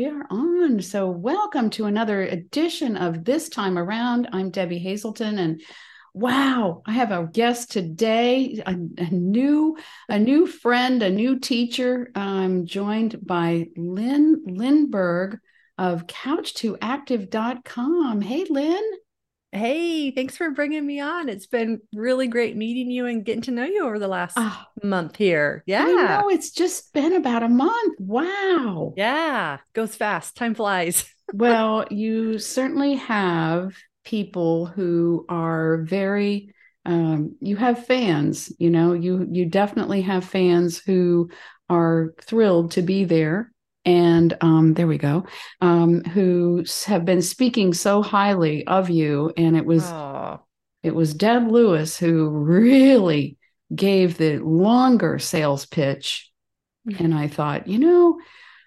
We are on. So, welcome to another edition of This Time Around. I'm Debbie Hazelton, and wow, I have a guest today, a, a new, a new friend, a new teacher. I'm joined by Lyn Lindbergh of Couch2Active.com. Hey, Lynn. Hey, thanks for bringing me on. It's been really great meeting you and getting to know you over the last oh, month here. Yeah. I know it's just been about a month. Wow. Yeah. Goes fast. Time flies. well, you certainly have people who are very um, you have fans, you know, you you definitely have fans who are thrilled to be there and um, there we go, um, who have been speaking so highly of you. And it was Aww. it was Deb Lewis who really gave the longer sales pitch. Mm-hmm. And I thought, you know,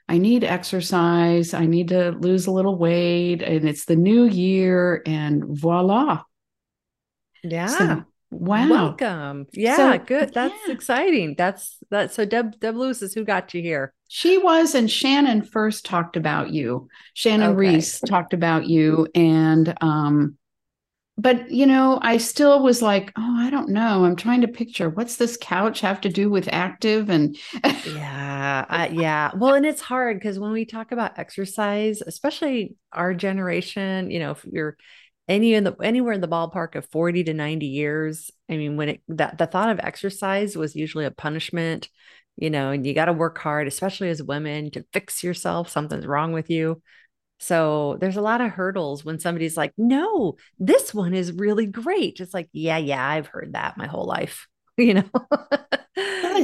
I need exercise. I need to lose a little weight, and it's the new year, and voila. Yeah. So Wow. Welcome. Yeah, so, good. That's yeah. exciting. That's that. So Deb Deb Lewis is who got you here. She was, and Shannon first talked about you. Shannon okay. Reese talked about you. And um, but you know, I still was like, oh, I don't know. I'm trying to picture what's this couch have to do with active and yeah, uh, yeah. Well, and it's hard because when we talk about exercise, especially our generation, you know, if you're any in the anywhere in the ballpark of 40 to 90 years i mean when it that the thought of exercise was usually a punishment you know and you got to work hard especially as women to fix yourself something's wrong with you. So there's a lot of hurdles when somebody's like no this one is really great. It's like yeah yeah i've heard that my whole life you know?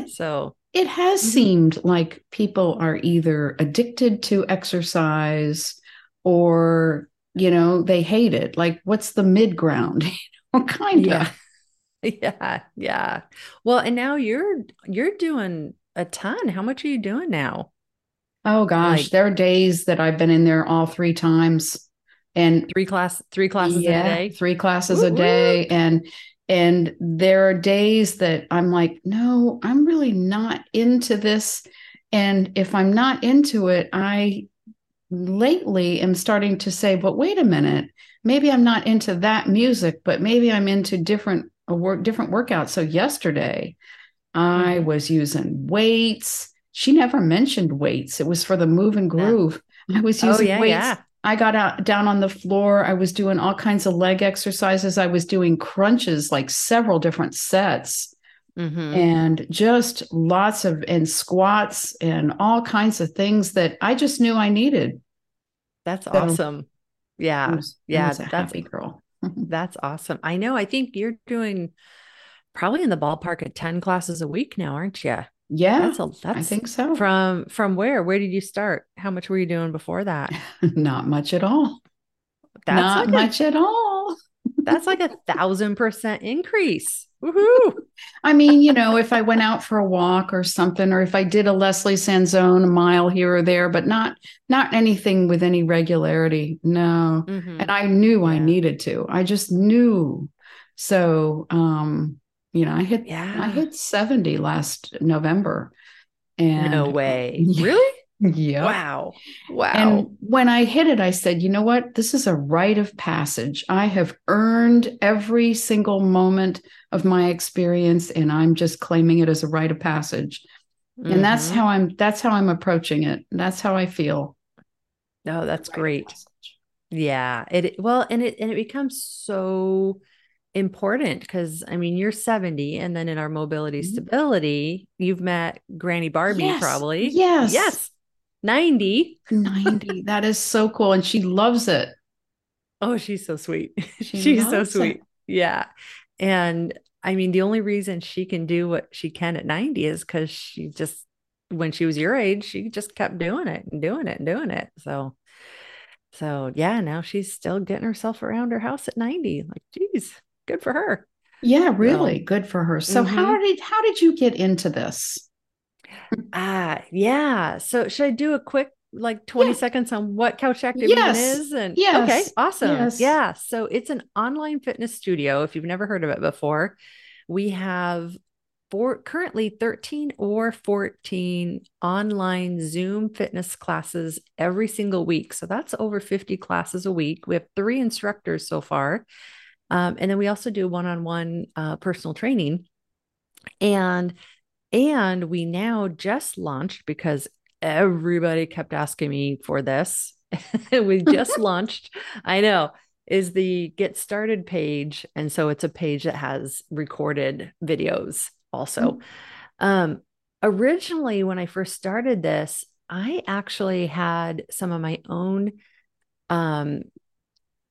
So it has mm-hmm. seemed like people are either addicted to exercise or you know they hate it. Like what's the mid ground? You know kind of yeah yeah. Well and now you're you're doing a ton. How much are you doing now? Oh gosh. Like, there are days that i've been in there all three times and three class three classes yeah, a day? three classes a day. And and there are days that i'm like no i'm really not into this. And if i'm not into it i lately am starting to say, but wait a minute, maybe I'm not into that music, but maybe I'm into different a work different workouts. So yesterday I mm-hmm. was using weights. She never mentioned weights. It was for the move and groove. Yeah. I was oh, using oh, yeah, weights. Yeah. I got out down on the floor. I was doing all kinds of leg exercises. I was doing crunches, like several different sets. Mm-hmm. and just lots of and squats and all kinds of things that I just knew I needed. That's so awesome. Yeah. Was, yeah. that's happy girl. that's awesome. I know. I think you're doing probably in the ballpark of 10 classes a week now, aren't you? Yeah. That's a, that's I think so. From from where? Where did you start? How much were you doing before that? Not much at all. That's Not like much a, at all. that's like a thousand percent increase. Woohoo! I mean, you know, if I went out for a walk or something, or if I did a Leslie Sansone a mile here or there, but not not anything with any regularity. No. Mm-hmm. And I knew yeah. I needed to. I just knew. So um, you know, I hit yeah. I hit 70 last November. And no way. Yeah. Really? Yeah. Wow. Wow. And when I hit it, I said, you know what? This is a rite of passage. I have earned every single moment of my experience, and I'm just claiming it as a rite of passage. Mm-hmm. And that's mm-hmm. how I'm that's how I'm approaching it. That's how I feel. No, oh, that's great. Yeah. It well, and it and it becomes so important because I mean you're 70 and then in our mobility mm-hmm. stability, you've met Granny Barbie yes. probably. Yes. Yes. 90. 90. That is so cool. And she loves it. Oh, she's so sweet. She she's so sweet. It. Yeah. And I mean, the only reason she can do what she can at 90 is because she just, when she was your age, she just kept doing it and doing it and doing it. So, so yeah, now she's still getting herself around her house at 90. Like, geez, good for her. Yeah, really so, good for her. So mm-hmm. how did how did you get into this? Ah, yeah. So should I do a quick like 20 yeah. seconds on what couch active yes. is and yes. okay awesome yes. yeah so it's an online fitness studio if you've never heard of it before we have for currently 13 or 14 online Zoom fitness classes every single week. So that's over 50 classes a week. We have three instructors so far. Um, and then we also do one-on-one uh, personal training. And and we now just launched because everybody kept asking me for this. we just launched, I know, is the get started page. And so it's a page that has recorded videos also. Mm-hmm. Um, originally, when I first started this, I actually had some of my own. Um,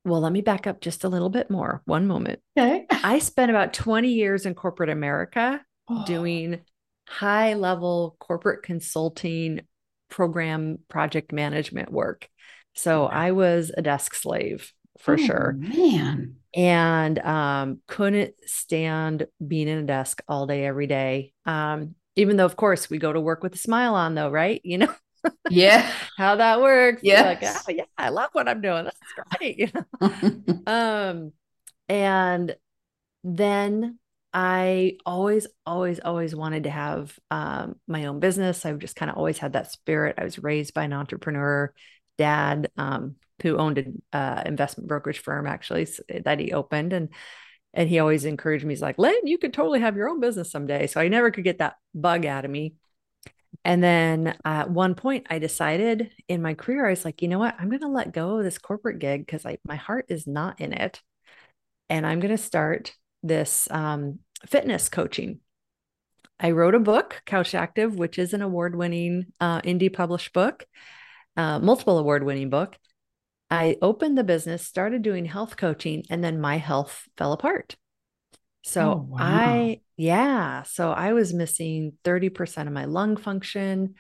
well, let me back up just a little bit more. One moment. Okay. I spent about 20 years in corporate America oh. doing high level corporate consulting program project management work. So I was a desk slave for oh, sure. Man. And um, couldn't stand being in a desk all day, every day. Um, even though, of course, we go to work with a smile on, though, right? You know? Yeah. How that works. Yeah. Like, oh, yeah, I love what I'm doing. That's great. You know? um, and then I always, always, always wanted to have um, my own business. I've just kind of always had that spirit. I was raised by an entrepreneur dad um, who owned an uh, investment brokerage firm actually that he opened and and he always encouraged me he's like Lyn you could totally have your own business someday so I never could get that bug out of me and then at one point I decided in my career I was like you know what I'm going to let go of this corporate gig because my heart is not in it and I'm going to start this um, fitness coaching I wrote a book, Couch Active, which is an award winning uh, indie published book, uh, multiple award winning book. I opened the business, started doing health coaching, and then my health fell apart. So oh, wow. I, yeah, so I was missing 30% of my lung function.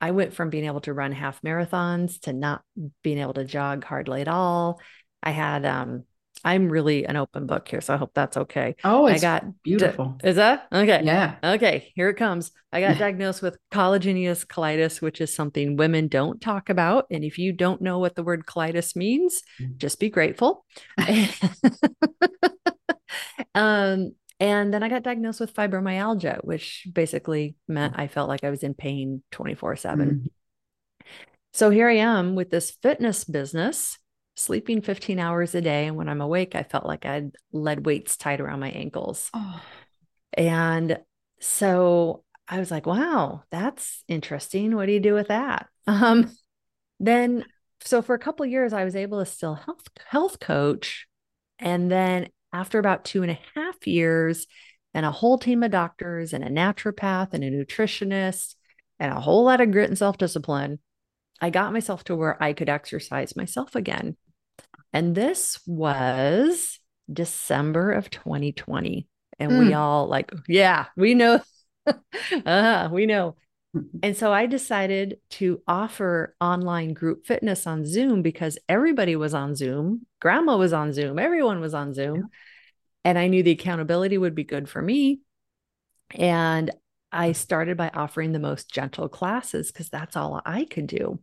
I went from being able to run half marathons to not being able to jog hardly at all. I had um I'm really an open book here, so I hope that's okay. Oh, I got beautiful. Di- is that okay? Yeah. Okay, here it comes. I got diagnosed with collagenous colitis, which is something women don't talk about. And if you don't know what the word colitis means, mm. just be grateful. um, and then I got diagnosed with fibromyalgia, which basically meant I felt like I was in pain 24 7. Mm. So here I am with this fitness business sleeping 15 hours a day. And when I'm awake, I felt like I had lead weights tied around my ankles. Oh. And so I was like, wow, that's interesting. What do you do with that? Um, then, so for a couple years, I was able to still health health coach. And then after about two and a half years, and a whole team of doctors and a naturopath and a nutritionist and a whole lot of grit and self discipline, I got myself to where I could exercise myself again. And this was December of 2020. And mm. we all like, yeah, we know. uh, we know. And so I decided to offer online group fitness on Zoom because everybody was on Zoom. Grandma was on Zoom. Everyone was on Zoom. Yeah. And I knew the accountability would be good for me. And I started by offering the most gentle classes because that's all I could do.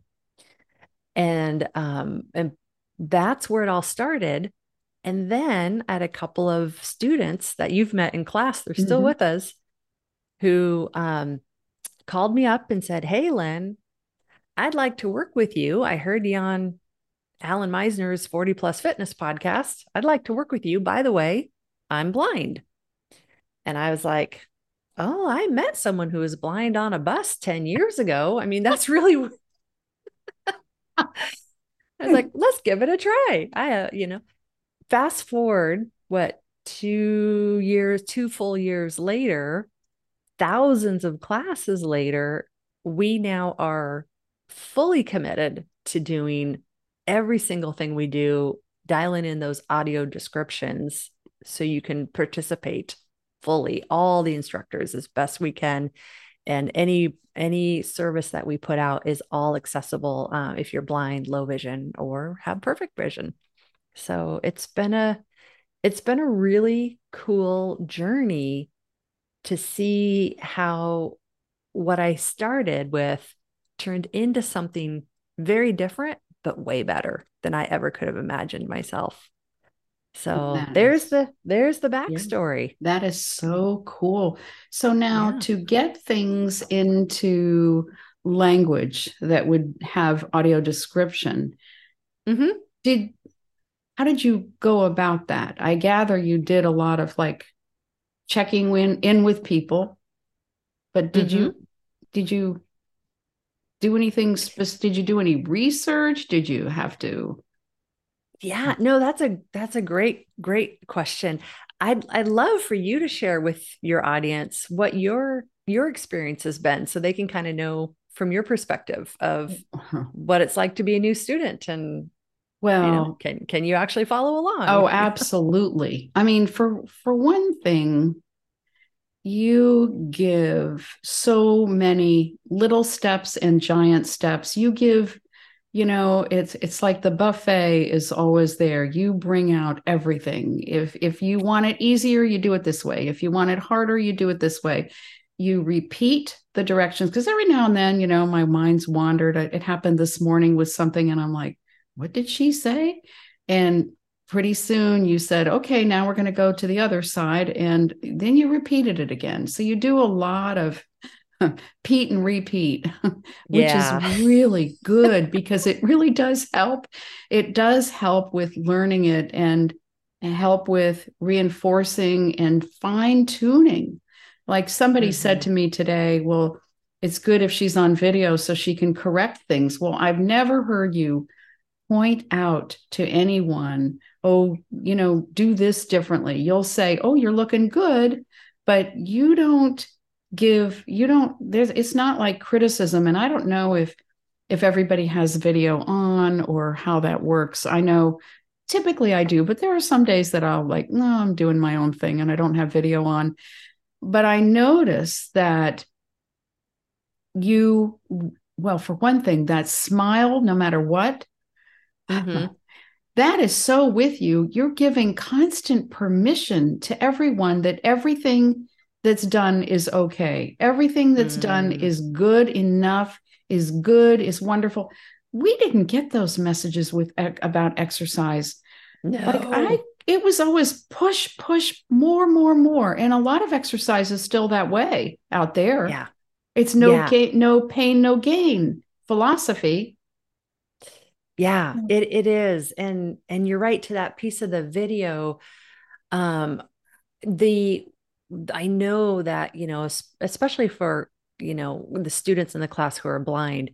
And um, and that's where it all started. And then I had a couple of students that you've met in class, they're still mm-hmm. with us, who um, called me up and said, Hey, Lyn, I'd like to work with you. I heard you on Allan Misner's 40 Plus Fitness podcast. I'd like to work with you. By the way, I'm blind. And I was like, Oh, I met someone who was blind on a bus 10 years ago. I mean, that's really I was like, let's give it a try. I, uh, you know, fast forward, what, two years, two full years later, thousands of classes later, we now are fully committed to doing every single thing we do, dialing in those audio descriptions so you can participate fully, all the instructors as best we can and any any service that we put out is all accessible uh, if you're blind low vision or have perfect vision. So it's been a it's been a really cool journey to see how what i started with turned into something very different but way better than i ever could have imagined myself So That there's is- the there's the backstory. That is so cool. So now Yeah. to get things into language that would have audio description, Mhm. did how did you go about that? I gather you did a lot of like checking in, in with people, but did you did you do anything did you do any research? Did you have to Yeah, no, that's a that's a great great question. I'd I'd love for you to share with your audience what your your experience has been so they can kind of know from your perspective of mm, uh-huh. what it's like to be a new student and well you know, can can you actually follow along? Oh, absolutely. I mean, for for one thing, you give so many little steps and giant steps. You give, you know, it's it's like the buffet is always there. You bring out everything. If if you want it easier, you do it this way. If you want it harder, you do it this way. You repeat the directions because every now and then, you know, my mind's wandered. It happened this morning with something, and I'm like, what did she say? And pretty soon you said, okay, now we're going to go to the other side. And then you repeated it again. So you do a lot of repeat and repeat, which Yeah. is really good because it really does help. It does help with learning it and help with reinforcing and fine tuning. Like somebody said Mhm. to me today, well, it's good if she's on video so she can correct things. Well, I've never heard you point out to anyone, oh, you know, do this differently. You'll say, oh, you're looking good, but you don't give, you don't, there's, it's not like criticism. And I don't know if, if everybody has video on or how that works. I know typically I do, but there are some days that I'll like, no, I'm doing my own thing and I don't have video on. But I notice that you, well, for one thing, that smile, no matter what, Mhm. that is so with you. You're giving constant permission to everyone that everything that's done is okay. Everything that's done Mm. is good enough, is good, is wonderful. We didn't get those messages with about exercise. No. Like I it was always push, push, more, more, more. And a lot of exercise is still that way out there. yeah. It's no Yeah. gain, no pain, no gain philosophy. Yeah, it it is. And and you're right to that piece of the video. Um the I know that, you know, especially for, you know, the students in the class who are blind,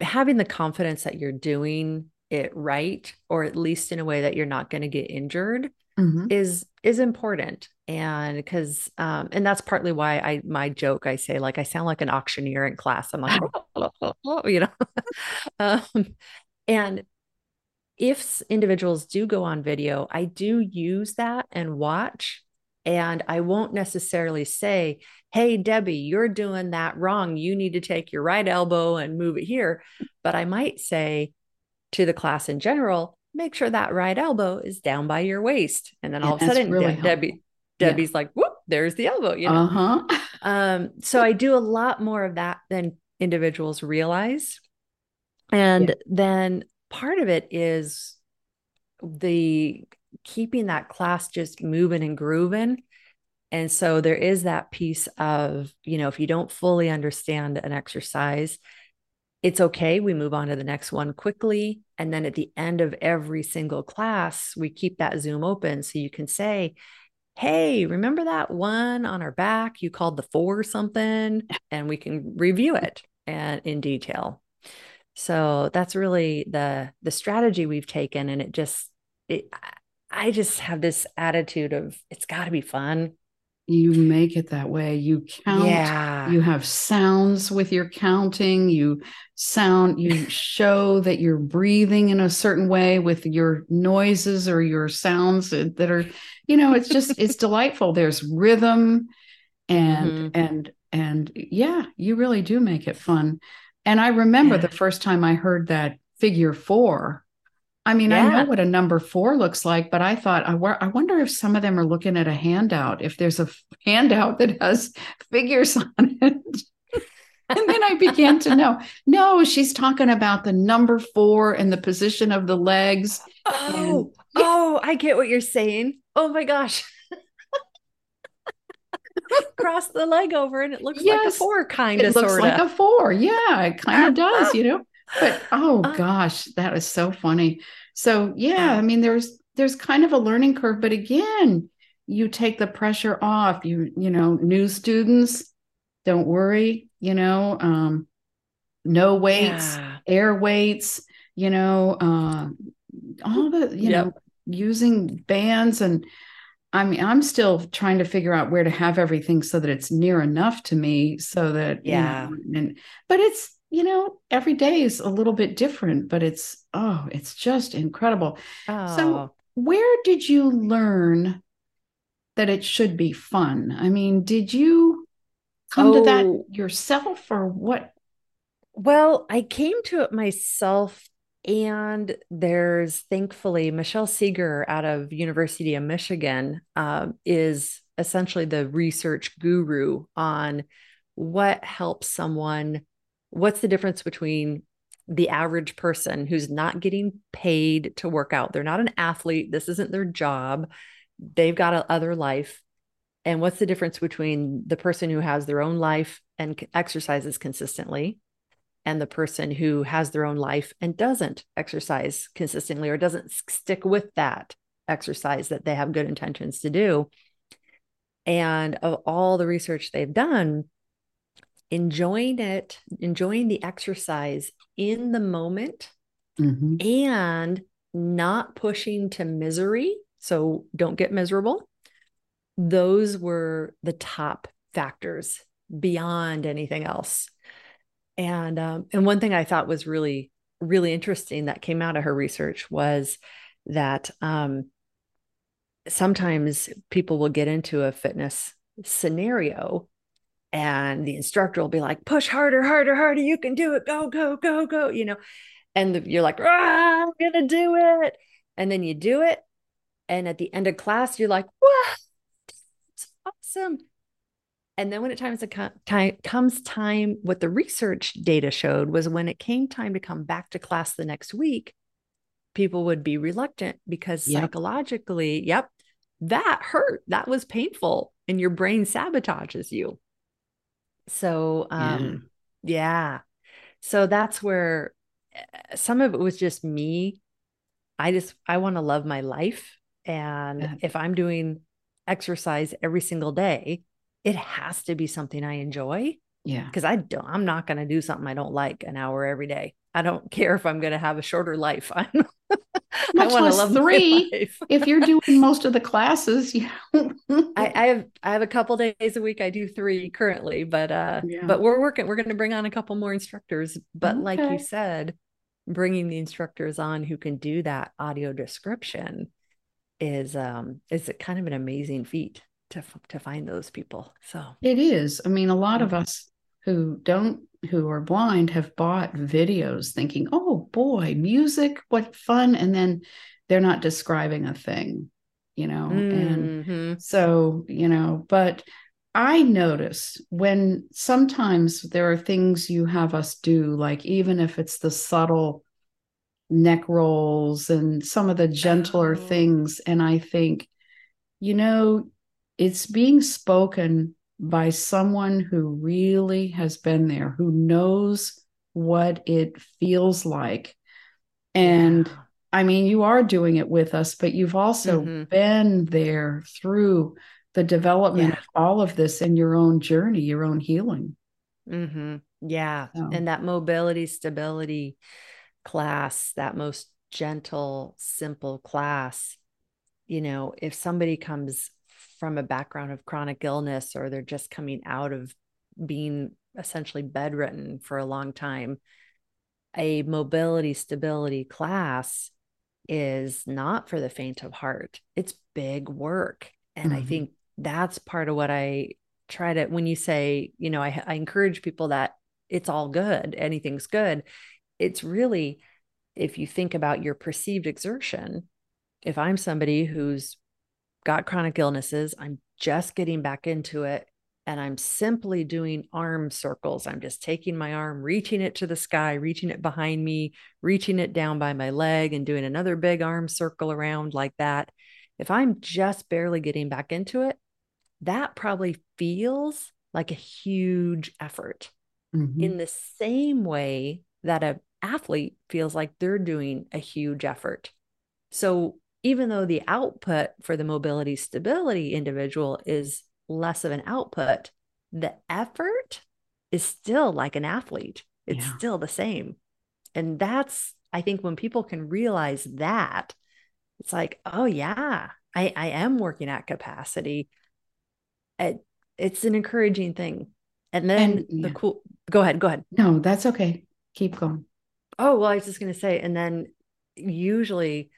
having the confidence that you're doing it right or at least in a way that you're not going to get injured Mhm. is is important. And because um and that's partly why i my joke i say like i sound like an auctioneer in class. I'm like you know? Um and if individuals do go on video i do use that and watch and i won't necessarily say hey debbie you're doing that wrong you need to take your right elbow and move it here but i might say to the class in general make sure that right elbow is down by your waist and then Yeah, all of a sudden really De- debbie helpful. Yeah. debbie's like whoop there's the elbow you know Uh-huh. um, so I do a lot more of that than individuals realize. And Yeah. then part of it is the keeping that class just moving and grooving. And so there is that piece of, you know, if you don't fully understand an exercise, it's okay. We move on to the next one quickly. And then at the end of every single class, we keep that Zoom open so you can say, Hey, remember that one on our back you called the four something? And we can review it and in detail. So that's really the the strategy we've taken. And it just it I just have this attitude of it's got to be fun. You make it that way. You count. Yeah. You have sounds with your counting. You sound, you show that you're breathing in a certain way with your noises or your sounds that are, you know, it's just, it's delightful. There's rhythm and, Mhm. and, and yeah, you really do make it fun. And I remember Yeah. the first time I heard that figure four. I mean, I know what a number four looks like, but I thought, I, I wonder if some of them are looking at a handout, if there's a handout that has figures on it. and then I began to know, no, she's talking about the number four and the position of the legs. Oh, and, oh, I get what you're saying. Oh my gosh. Cross the leg over and it looks yes, like a four, kind of. It looks sorta. like a four. Yeah, it kind of does, you know. But oh uh. gosh, that was so funny. So yeah, I mean, there's there's kind of a learning curve, but again, you take the pressure off. You you know, new students, don't worry. You know, um, no weights, yeah. air weights. You know, uh, all the you yep. know using bands and I mean, I'm still trying to figure out where to have everything so that it's near enough to me so that, yeah. You know, and, but it's, you know, every day is a little bit different, but it's, oh, it's just incredible. Oh. So, where did you learn that it should be fun? I mean, did you come oh. to that oh. yourself or what? Well, I came to it myself and there's thankfully Michelle Segar out of University of Michigan uh, is essentially the research guru on what helps someone. What's the difference between the average person who's not getting paid to work out? They're not an athlete. This isn't their job. They've got a other life. And what's the difference between the person who has their own life and exercises consistently and the person who has their own life and doesn't exercise consistently or doesn't stick with that exercise that they have good intentions to do. And of all the research they've done, enjoying it, enjoying the exercise in the moment mm-hmm. and not pushing to misery. So don't get miserable. Those were the top factors beyond anything else and um, and one thing I thought was really really interesting that came out of her research was that um, sometimes people will get into a fitness scenario and the instructor will be like push harder harder harder you can do it go go go go you know and the, you're like ah, i'm gonna do it and then you do it and at the end of class you're like wow it's awesome and then when it times to time comes time, what the research data showed was when it came time to come back to class the next week, people would be reluctant because yep. psychologically, yep, that hurt. That was painful. And your brain sabotages you. So um yeah. yeah. So that's where eh, some of it was just me. I just I want to love my life. And yeah. if I'm doing exercise every single day, it has to be something I enjoy. Yeah. Because I don't, I'm not going to do something I don't like an hour every day. I don't care if I'm going to have a shorter life. I'm, I want to love three. if you're doing most of the classes, yeah. I, I, have I have a couple days a week. I do three currently, but uh, yeah. but we're working. We're going to bring on a couple more instructors. But okay. like you said, bringing the instructors on who can do that audio description is um is kind of an amazing feat to to find those people. So it is. I mean, a lot yeah. of us who don't who are blind have bought videos thinking, "Oh boy, music, what fun!" and then they're not describing a thing, you know. Mm-hmm. And so, you know, but I notice when sometimes there are things you have us do, like even if it's the subtle neck rolls and some of the gentler oh. things, and I think, you know, it's being spoken by someone who really has been there, who knows what it feels like. And yeah. I mean, you are doing it with us, but you've also mm-hmm. been there through the development yeah. of all of this in your own journey, your own healing. Mm-hmm. Yeah. So. And that mobility, stability class, that most gentle, simple class, you know, if somebody comes from a background of chronic illness or they're just coming out of being essentially bedridden for a long time, a mobility stability class is not for the faint of heart. It's big work. And mm-hmm. I think that's part of what I try to, when you say, you know, I, I encourage people that it's all good, anything's good. It's really, if you think about your perceived exertion, if I'm somebody who's got chronic illnesses. I'm just getting back into it. and I'm simply doing arm circles. I'm just taking my arm, reaching it to the sky, reaching it behind me, reaching it down by my leg, and doing another big arm circle around like that. If I'm just barely getting back into it, that probably feels like a huge effort mm-hmm. in the same way that an athlete feels like they're doing a huge effort. So even though the output for the mobility stability individual is less of an output, the effort is still like an athlete. It's yeah. still the same. And that's, I think, when people can realize that, it's like, oh, yeah, I, I am working at capacity. It, it's an encouraging thing. And then and, yeah. the cool, go ahead, go ahead. No, that's okay. Keep going. Oh, well, I was just going to say, and then usually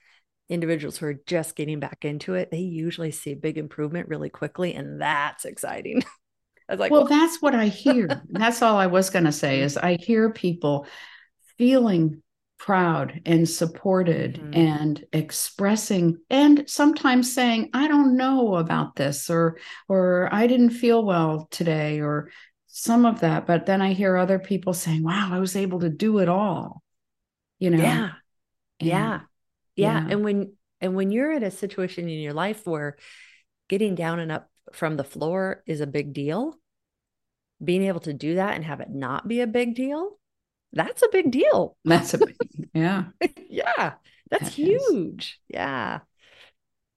individuals who are just getting back into it, they usually see big improvement really quickly. And that's exciting. I was like, well, well. that's what I hear. that's all I was going to say is I hear people feeling proud and supported mm-hmm. and expressing and sometimes saying i don't know about this or or i didn't feel well today or some of that but then i hear other people saying wow i was able to do it all you know yeah and, yeah yeah. yeah. And when and when you're in a situation in your life where getting down and up from the floor is a big deal, being able to do that and have it not be a big deal, that's a big deal. That's a big, yeah. yeah. That's that huge. Is. Yeah.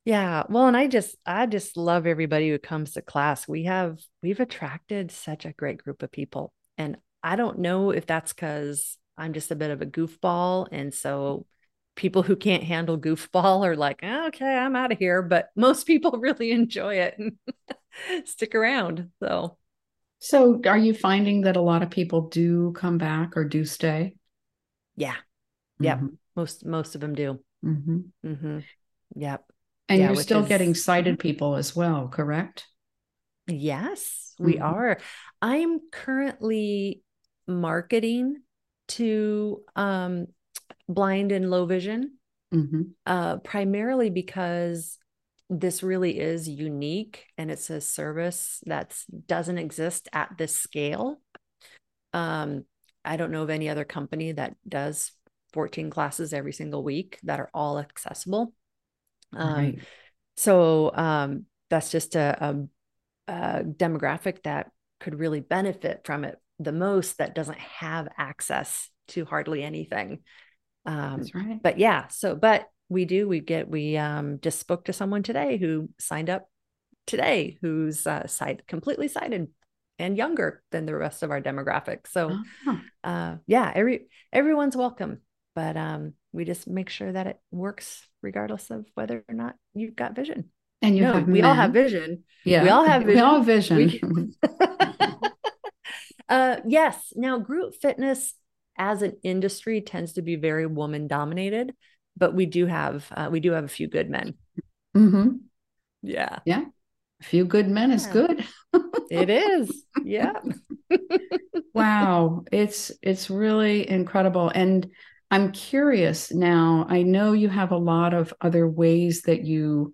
Yeah. Well, and I just I just love everybody who comes to class. We have we've attracted such a great group of people. And I don't know if that's cuz I'm just a bit of a goofball and so people who can't handle goofball are like, oh, okay, I'm out of here. But most people really enjoy it and stick around. So, so are you finding that a lot of people do come back or do stay? Yeah. Yeah. Mm-hmm. Most, most of them do. Mm-hmm. Mm-hmm. Yep. And yeah, you're still is... getting sighted people as well, correct? Yes, we mm-hmm. are. I'm currently marketing to um, blind and low vision, mm-hmm. uh, primarily because this really is unique and it's a service that doesn't exist at this scale. Um, I don't know of any other company that does 14 classes every single week that are all accessible. Um, right. So um, that's just a, a, a demographic that could really benefit from it the most that doesn't have access to hardly anything. Um, That's right. But yeah, so but we do we get we um, just spoke to someone today who signed up today who's uh, sight completely sighted and younger than the rest of our demographic. So uh-huh. uh, yeah, every everyone's welcome, but um, we just make sure that it works regardless of whether or not you've got vision. And you no, have we men. all have vision. Yeah, we all have vision. We all have vision. We... uh, yes. Now, group fitness as an industry tends to be very woman dominated, but we do have uh, we do have a few good men. Mm-hmm. Yeah. Yeah. A few good men yeah. is good. it is. Yeah. wow. It's it's really incredible. And I'm curious now. I know you have a lot of other ways that you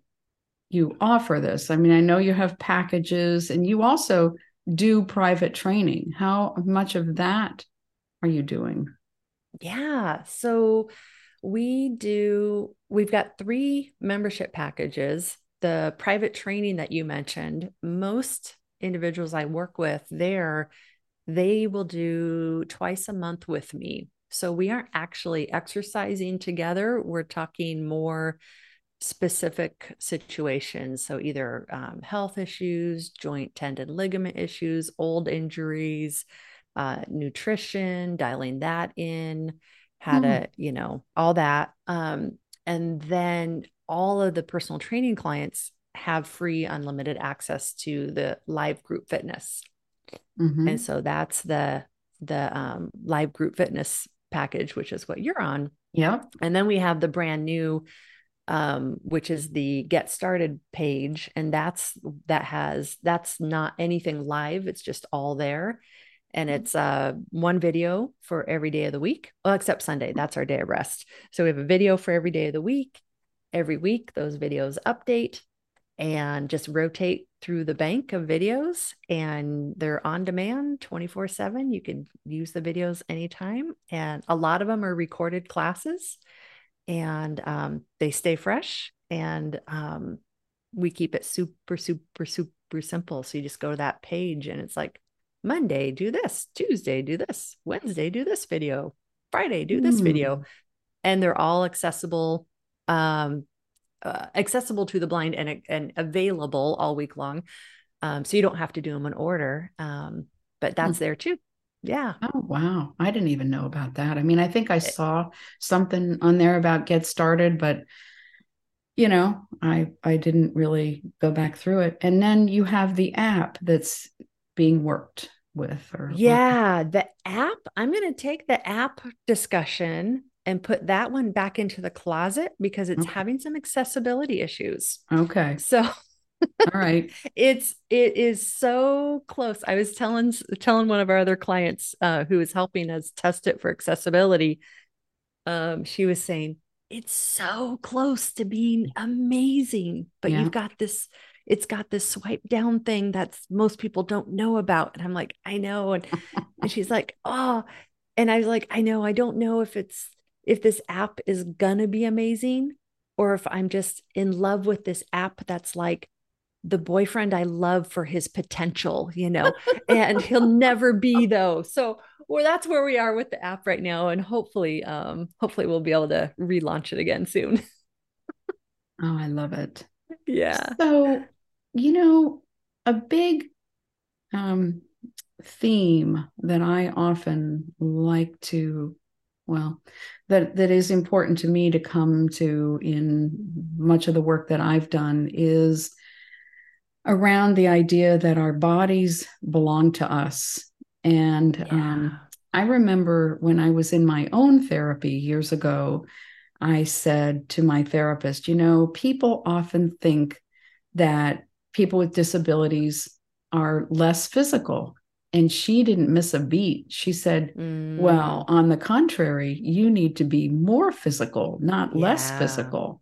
you offer this. I mean, I know you have packages and you also do private training. How much of that are you doing? Yeah. So we do, we've got three membership packages. The private training that you mentioned, most individuals I work with there, they will do twice a month with me. So we aren't actually exercising together. We're talking more specific situations. So either um, health issues, joint tendon ligament issues, old injuries, uh, nutrition, dialing that in, how mm. to, you know, all that. Um, and then all of the personal training clients have free unlimited access to the live group fitness. Mm-hmm. And so that's the the um, live group fitness package, which is what you're on. Yeah. And then we have the brand new um, which is the get started page and that's that has that's not anything live it's just all there and mm-hmm. it's uh, one video for every day of the week. Well except sunday that's our day of rest. So we have a video for every day of the week. Every week those videos update and just rotate through the bank of videos and they're on demand 24 7 you can use the videos anytime and a lot of them are recorded classes and um, they stay fresh and um, we keep it super super super simple. So you just go to that page and it's like monday do this tuesday do this wednesday do this video friday do this mm. video hmm. and they're all accessible um, uh, accessible to the blind and and available all week long. Um, so you don't have to do them in order. Um, but that's hmm. there too. Yeah. Oh wow. I didn't even know about that. I mean, I think I saw something on there about get started, but you know, I I didn't really go back through it. And then you have the app that's being worked with or yeah, what? the app. I'm going to take the app discussion and put that one back into the closet because it's okay. having some accessibility issues. Okay. So all right. It's it is so close. I was telling telling one of our other clients uh, who is helping us test it for accessibility. Um, she was saying it's so close to being amazing, but yeah. you've got this. It's got this swipe down thing that's most people don't know about, and I'm like, I know, and and she's like, oh, and I was like, I know, I don't know if it's if this app is gonna be amazing or if I'm just in love with this app that's like the boyfriend I love for his potential, you know, and he'll never be though. So well, that's where we are with the app right now. And hopefully, um, hopefully we'll be able to relaunch it again soon. oh, I love it. Yeah. So, you know, a big um theme that I often like to well that that is important to me to come to in much of the work that I've done is around the idea that our bodies belong to us and yeah. um, I remember when I was in my own therapy years ago I said to my therapist you know people often think that people with disabilities are less physical and she didn't miss a beat. She said, mm. Well, on the contrary, you need to be more physical, not yeah. less physical.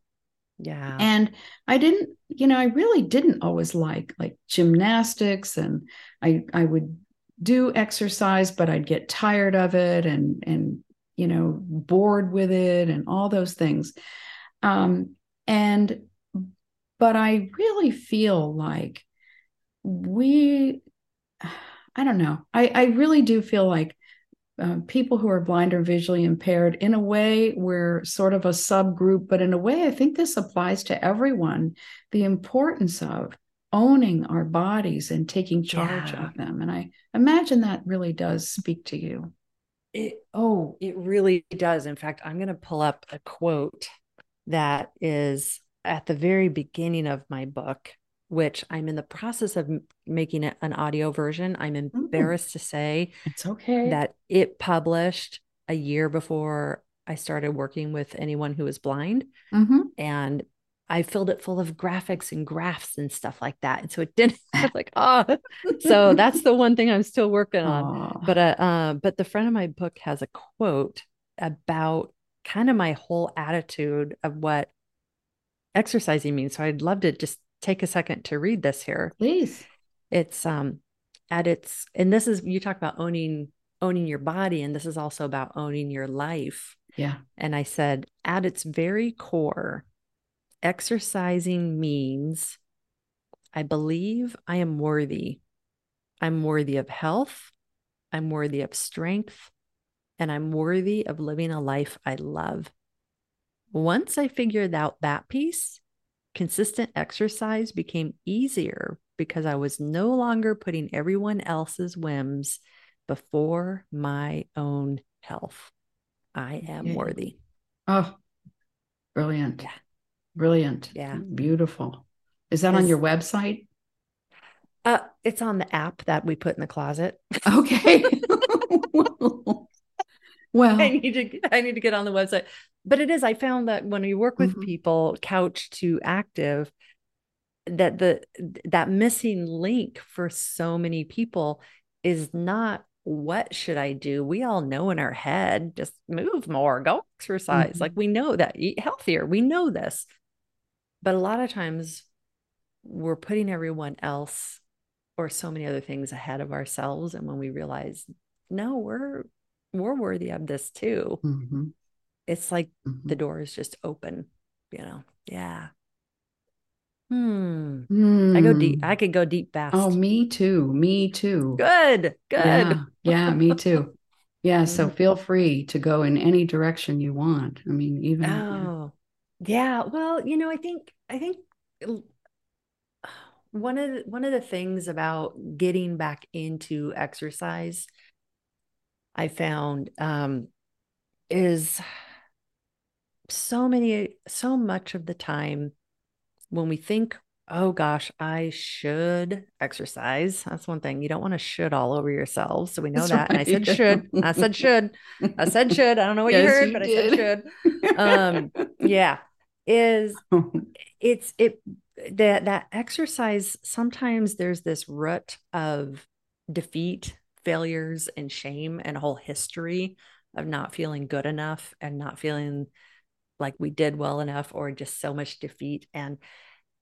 Yeah. And I didn't, you know, I really didn't always like like gymnastics and I I would do exercise, but I'd get tired of it and and you know, bored with it and all those things. Um and but I really feel like we I don't know. I, I really do feel like uh, people who are blind or visually impaired, in a way, we're sort of a subgroup, but in a way, I think this applies to everyone. The importance of owning our bodies and taking charge yeah. of them. And I imagine that really does speak to you. It, oh, it really does. In fact, I'm going to pull up a quote that is at the very beginning of my book which I'm in the process of making it an audio version. I'm mm. embarrassed mm. to say it's okay that it published a year before I started working with anyone who was blind. Mm-hmm. And I filled it full of graphics and graphs and stuff like that. And so it didn't like, oh, so that's the one thing I'm still working on. But, uh, uh, but the front of my book has a quote about kind of my whole attitude of what exercising means. So I'd love to just take a second to read this here. Please. It's um at its and this is you talk about owning owning your body and this is also about owning your life. Yeah. And I said at its very core exercising means I believe I am worthy. I'm worthy of health. I'm worthy of strength. And I'm worthy of living a life I love. Once I figured out that piece, Consistent exercise became easier because I was no longer putting everyone else's whims before my own health. I am yeah. worthy. Oh, brilliant. Yeah. Brilliant. Yeah. Beautiful. Is that on your website? Uh, it's on the app that we put in the closet. Okay. well, I need to I need to get on the website. But it is i found that when you work with mm-hmm. people couch to active that the that missing link for so many people is not what should i do? We all know in our head just move more go exercise. Mm-hmm. like we know that eat healthier. We know this. But a lot of times we're putting everyone else or so many other things ahead of ourselves and when we realize no we're we're worthy of this too Mm-hmm. it's like Mhm. the door is just open you know yeah hmm i go deep Hmm. i could go deep fast Oh, me too. Me too. good good Yeah, yeah, me too. Yeah, so Mhm. feel free to go in any direction you want. I mean, even yeah. oh yeah well you know i think i think one of the, one of the things about getting back into exercise i found um is so many so much of the time when we think oh gosh i should exercise that's one thing you don't want to should all over yourselves so we know That's that and i said should i said should i said should i don't know what you Yes, heard you but i said should. Um yeah is it's it that that exercise sometimes there's this rut of defeat failures and shame and a whole history of not feeling good enough and not feeling like we did well enough or just so much defeat. And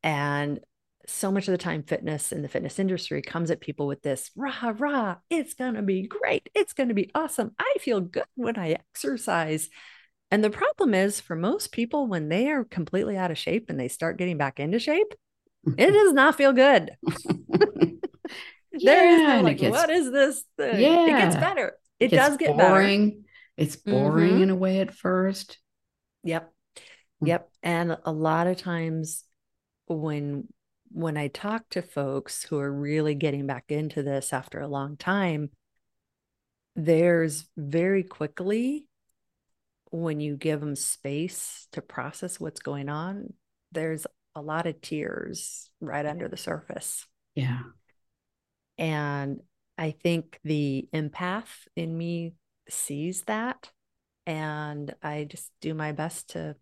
and so much of the time fitness in the fitness industry comes at people with this rah rah it's going to be great. It's going to be awesome. I feel good when i exercise. And the problem is for most people when they are completely out of shape and they start getting back into shape it does not feel good there is Yeah, it like gets- what is this thing? it gets better it, gets does get better boring. It's boring Mhm. in a way at first. Yep. Mm. Yep. And a lot of times when when I talk to folks who are really getting back into this after a long time, there's very quickly when you give them space to process what's going on, there's a lot of tears right under the surface. Yeah. And I think the empath in me sees that. And I just do my best to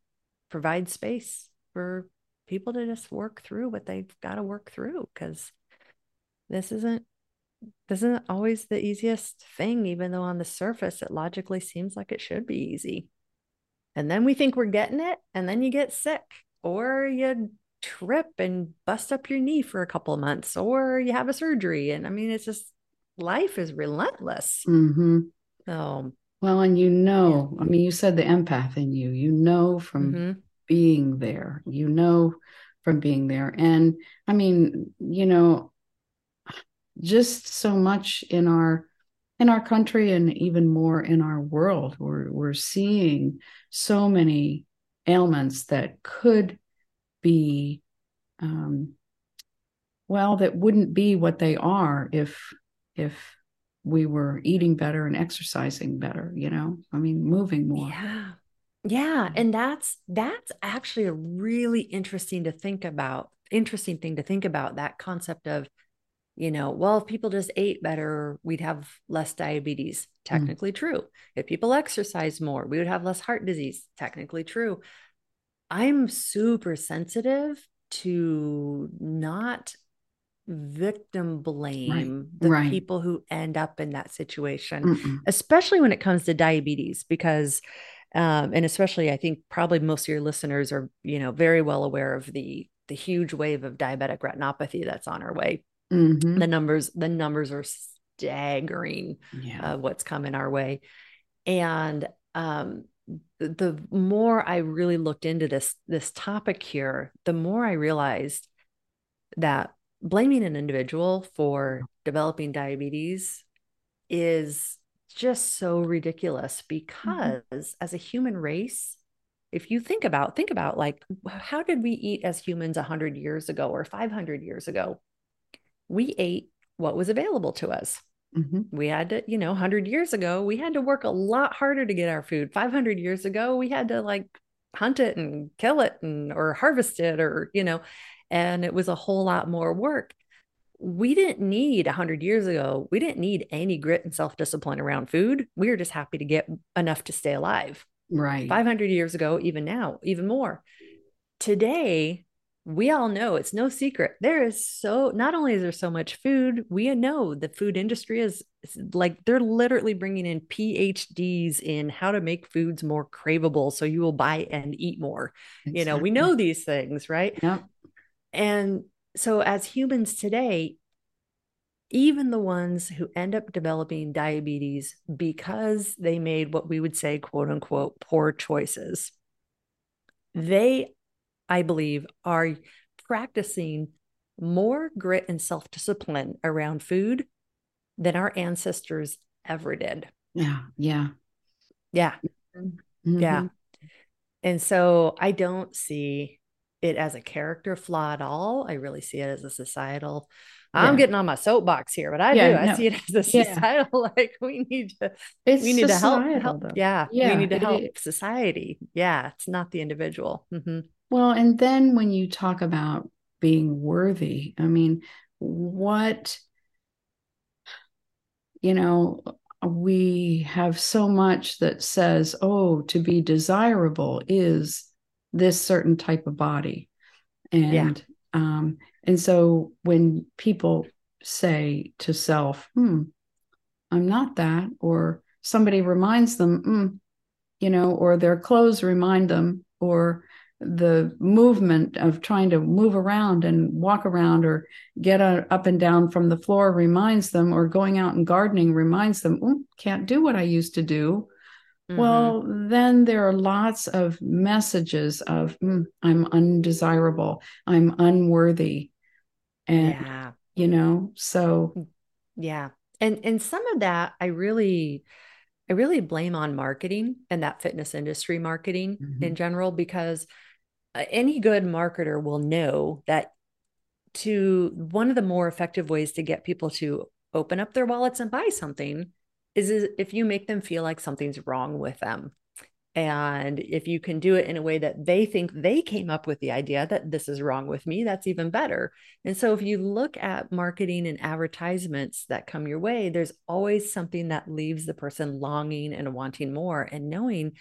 provide space for people to just work through what they've got to work through because this isn't this isn't always the easiest thing even though on the surface it logically seems like it should be easy and then we think we're getting it and then you get sick or you trip and bust up your knee for a couple of months or you have a surgery. And i mean it's just life is relentless. Hmm so Well, and you know, I mean, you said the empath in you, you know from mhm. being there, you know from being there. And I mean, you know, just so much in our in our country and even more in our world, we're we're seeing so many ailments that could be um well, that wouldn't be what they are if if we were eating better and exercising better, you know? I mean, moving more. Yeah. Yeah, and that's that's actually a really interesting to think about, interesting thing to think about that concept of, you know, well, if people just ate better, we'd have less diabetes. Technically true. If people exercise more, we would have less heart disease. Technically true. I'm super sensitive to not victim blame the right. people who end up in that situation Mm-mm. especially when it comes to diabetes because um, and especially i think probably most of your listeners are you know very well aware of the the huge wave of diabetic retinopathy that's on our way Mhm. the numbers the numbers are staggering Yeah. uh, what's coming our way and um the, more i really looked into this this topic here the more i realized that blaming an individual for developing diabetes is just so ridiculous mm-hmm. because as a human race if you think about think about like how did we eat as humans 100 years ago or 500 years ago? We ate what was available to us Mhm. we had to you know 100 years ago we had to work a lot harder to get our food. 500 years ago we had to like hunt it and kill it and or harvest it or you know and it was a whole lot more work. We didn't need 100 years ago we didn't need any grit and self-discipline around food. We were just happy to get enough to stay alive. Right. 500 years ago even now even more. Today we all know it's no secret. There is so not only is there so much food we know the food industry is like they're literally bringing in phds in how to make foods more craveable so you will buy and eat more. You know we know these things right? Yep. and so as humans today, even the ones who end up developing diabetes because they made what we would say, quote unquote, poor choices, they, I believe, are practicing more grit and self discipline around food than our ancestors ever did. Yeah. Yeah. Yeah. Mm-hmm. Yeah. And so I don't see it as a character flaw at all. I really see it as a societal. Yeah. I'm getting on my soapbox here, but I yeah, do. No. I see it as a societal. Yeah. Like we need to, it's we need to help. help. Yeah, yeah, we need to help it, society. Yeah, it's not the individual. Mm-hmm. Well, and then when you talk about being worthy, I mean, what you know, we have so much that says, oh, to be desirable is this certain type of body. And yeah. um, and so when people say to self, hmm, I'm not that, or somebody reminds them, mm, you know, or their clothes remind them, or the movement of trying to move around and walk around or get a, up and down from the floor reminds them, or going out and gardening reminds them, oh, can't do what I used to do. Mm-hmm. Well, then there are lots of messages of mm, I'm undesirable, I'm unworthy, and yeah. you know, so mm, yeah, and and some of that I really I really blame on marketing and that fitness industry marketing mm-hmm. in general because uh, any good marketer will know that to one of the more effective ways to get people to open up their wallets and buy something is, if you make them feel like something's wrong with them. And if you can do it in a way that they think they came up with the idea that this is wrong with me, that's even better. And so if you look at marketing and advertisements that come your way, there's always something that leaves the person longing and wanting more and knowing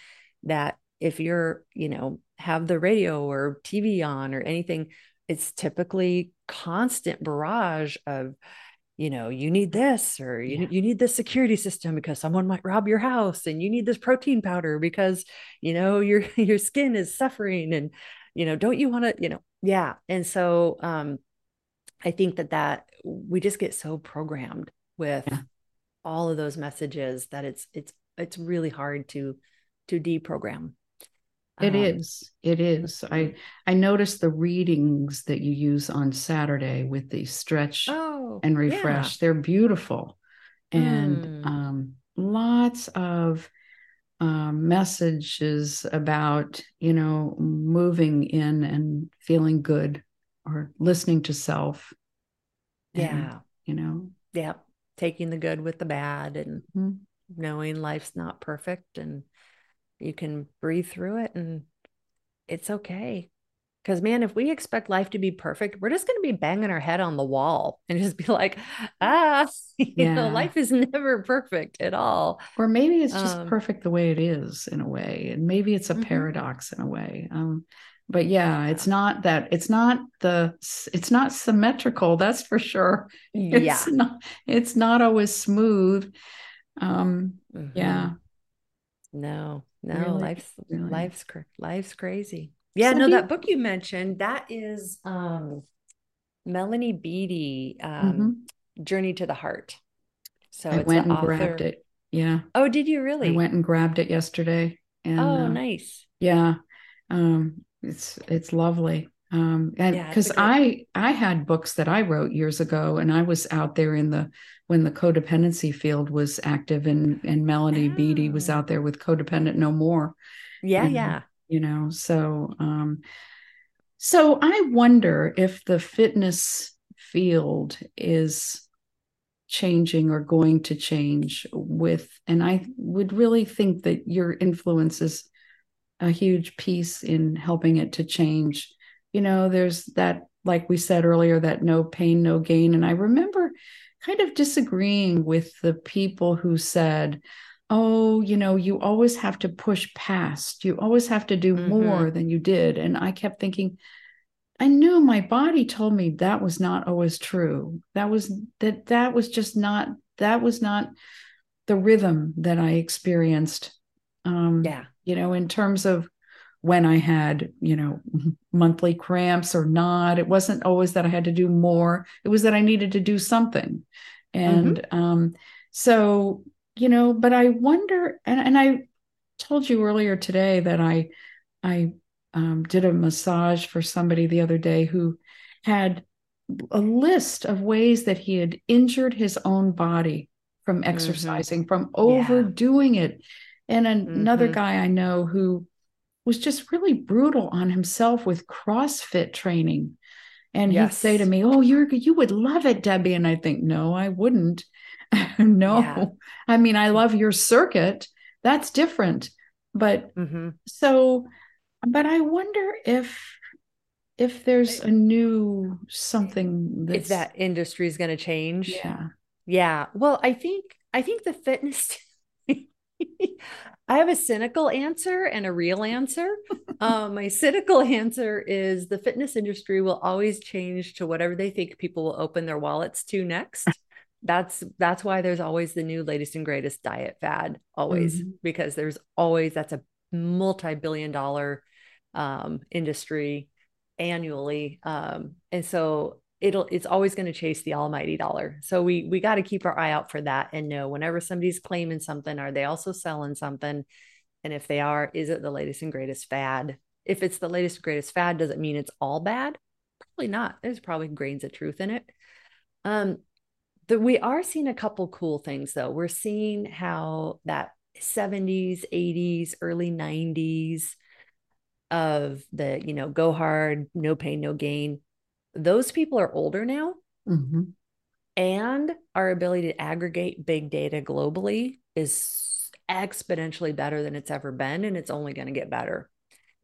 that if you're, you know, have the radio or TV on or anything, it's typically constant barrage of, you know, you need this or you, yeah. you need this security system because someone might rob your house and you need this protein powder because, you know, your your skin is suffering and, you know, don't you want to, you know, yeah. And so um I think that that we just get so programmed with yeah. all of those messages that it's it's it's really hard to to deprogram it um, is. It is. I. I noticed the readings that you use on Saturday with the stretch oh, and refresh. Yeah. They're beautiful, and mm. um, lots of um, messages about you know moving in and feeling good or listening to self. Yeah, and, you know. Yeah, taking the good with the bad and mm-hmm. knowing life's not perfect and you can breathe through it and it's okay. Because, man, if we expect life to be perfect, we're just going to be banging our head on the wall and just be like, ah, you yeah. know, life is never perfect at all. Or maybe it's just um, perfect the way it is in a way. And maybe it's a mm-hmm. paradox in a way. Um, but yeah, it's not that it's not the it's not symmetrical, that's for sure. It's yeah. Not, it's not always smooth. Um, mm-hmm. yeah. No, no, really? life's really? life's life's crazy. Yeah, so no, that book you mentioned that is um Melanie Beattie um, mm-hmm. Journey to the Heart. So I went and author. grabbed it. Yeah. Oh, did you really? I went and grabbed it yesterday. And, oh, uh, nice. Yeah. Um, it's it's lovely. Um, and because yeah, I I had books that I wrote years ago, and I was out there in the when the codependency field was active, and and Melanie oh. Beattie was out there with codependent no more. Yeah, and, yeah. You know, so um, so I wonder if the fitness field is changing or going to change with, and I would really think that your influence is a huge piece in helping it to change you know there's that like we said earlier that no pain no gain and i remember kind of disagreeing with the people who said oh you know you always have to push past. You always have to do mm-hmm. more than you did. And i kept thinking i knew my body told me that was not always true. That was that that was just not that was not the rhythm that i experienced. Um yeah. you know in terms of when I had, you know, monthly cramps or not. It wasn't always that I had to do more. It was that I needed to do something. And mm-hmm. um, so, you know, but I wonder, and, and I told you earlier today that I I um, did a massage for somebody the other day who had a list of ways that he had injured his own body from mm-hmm. exercising, mm-hmm. from overdoing yeah. it. And another mm-hmm. guy I know who was just really brutal on himself with CrossFit training. And yes. he'd say to me, "Oh, you're you would love it, Debbie." And I think, "No, I wouldn't." no. Yeah. I mean, I love your circuit. That's different. But mm-hmm. so but I wonder if if there's a new something that's, if that industry is going to change. Yeah. Yeah. Well, I think I think the fitness I have a cynical answer and a real answer. um, my cynical answer is the fitness industry will always change to whatever they think people will open their wallets to next. that's that's why there's always the new latest and greatest diet fad always mm-hmm. because there's always that's a multi-billion dollar um, industry annually um, and so it'll it's always going to chase the almighty dollar. So we we got to keep our eye out for that and know whenever somebody's claiming something are they also selling something? And if they are is it the latest and greatest fad? If it's the latest and greatest fad does it mean it's all bad? Probably not. There's probably grains of truth in it. Um that we are seeing a couple cool things though. We're seeing how that 70s 80s early 90s of the you know go hard no pain no gain those people are older now mm-hmm. and our ability to aggregate big data globally is exponentially better than it's ever been and it's only going to get better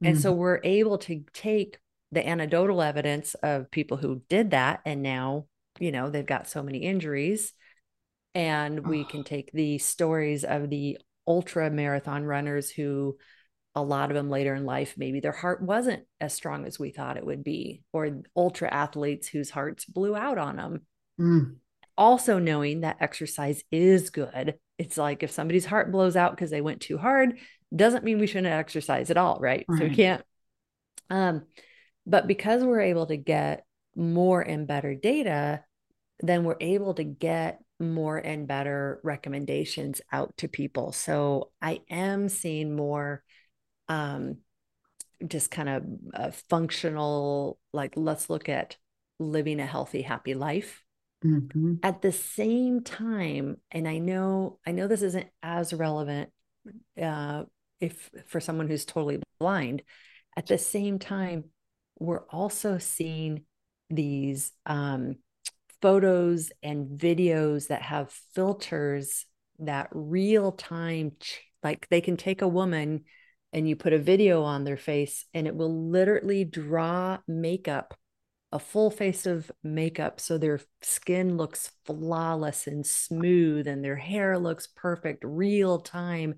mm-hmm. and so mm-hmm. we're able to take the anecdotal evidence of people who did that and now you know they've got so many injuries and we can take the stories of the ultra marathon runners who a lot of them later in life maybe their heart wasn't as strong as we thought it would be or ultra athletes whose hearts blew out on them mm. also knowing that exercise is good it's like if somebody's heart blows out because they went too hard doesn't mean we shouldn't exercise at all right, right. so we can't um but because we're able to get more and better data then we're able to get more and better recommendations out to people. So I am seeing more um just kind of a functional like let's look at living a healthy happy life mm-hmm. at the same time and i know i know this isn't as relevant uh if for someone who's totally blind at the same time we're also seeing these um photos and videos that have filters that real time like they can take a woman and you put a video on their face and it will literally draw makeup a full face of makeup so their skin looks flawless and smooth and their hair looks perfect real time